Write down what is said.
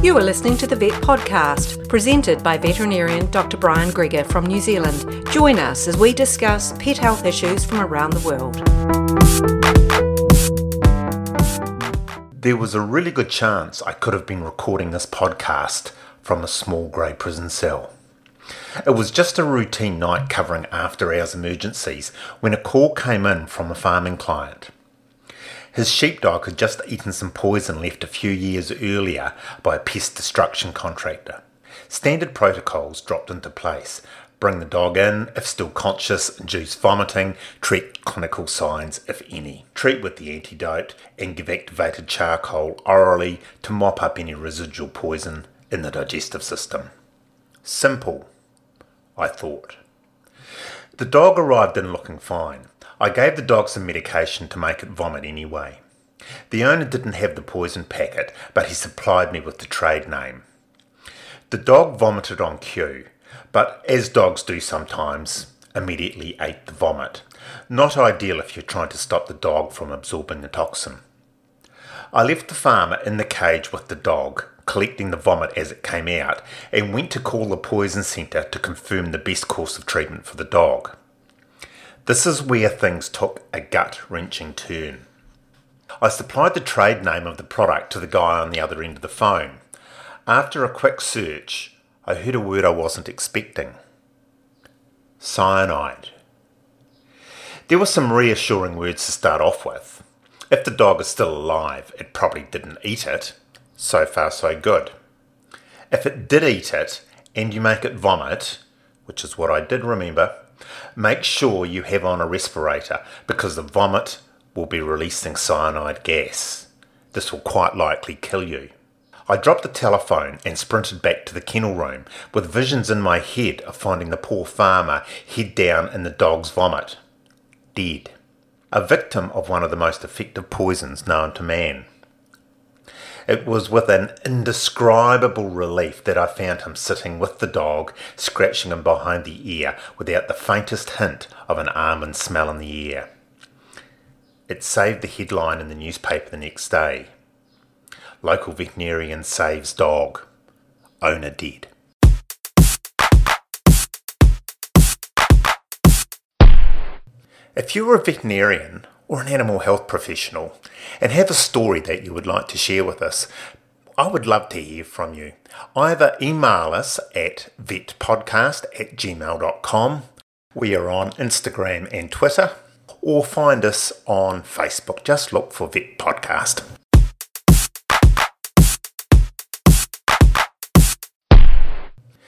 You are listening to the Vet Podcast, presented by veterinarian Dr. Brian Greger from New Zealand. Join us as we discuss pet health issues from around the world. There was a really good chance I could have been recording this podcast from a small grey prison cell. It was just a routine night covering after hours emergencies when a call came in from a farming client. His sheepdog had just eaten some poison left a few years earlier by a pest destruction contractor. Standard protocols dropped into place. Bring the dog in if still conscious, induce vomiting, treat clinical signs if any. Treat with the antidote and give activated charcoal orally to mop up any residual poison in the digestive system. Simple, I thought. The dog arrived in looking fine. I gave the dog some medication to make it vomit anyway. The owner didn't have the poison packet, but he supplied me with the trade name. The dog vomited on cue, but as dogs do sometimes, immediately ate the vomit. Not ideal if you're trying to stop the dog from absorbing the toxin. I left the farmer in the cage with the dog, collecting the vomit as it came out, and went to call the poison centre to confirm the best course of treatment for the dog. This is where things took a gut wrenching turn. I supplied the trade name of the product to the guy on the other end of the phone. After a quick search, I heard a word I wasn't expecting cyanide. There were some reassuring words to start off with. If the dog is still alive, it probably didn't eat it. So far, so good. If it did eat it and you make it vomit, which is what I did remember, Make sure you have on a respirator because the vomit will be releasing cyanide gas. This will quite likely kill you. I dropped the telephone and sprinted back to the kennel room with visions in my head of finding the poor farmer head down in the dog's vomit. Dead. A victim of one of the most effective poisons known to man. It was with an indescribable relief that I found him sitting with the dog, scratching him behind the ear without the faintest hint of an almond smell in the air. It saved the headline in the newspaper the next day. Local veterinarian saves dog. Owner dead. If you're a veterinarian or an animal health professional and have a story that you would like to share with us, I would love to hear from you. Either email us at vetpodcast at gmail.com, we are on Instagram and Twitter, or find us on Facebook. Just look for Vet Podcast.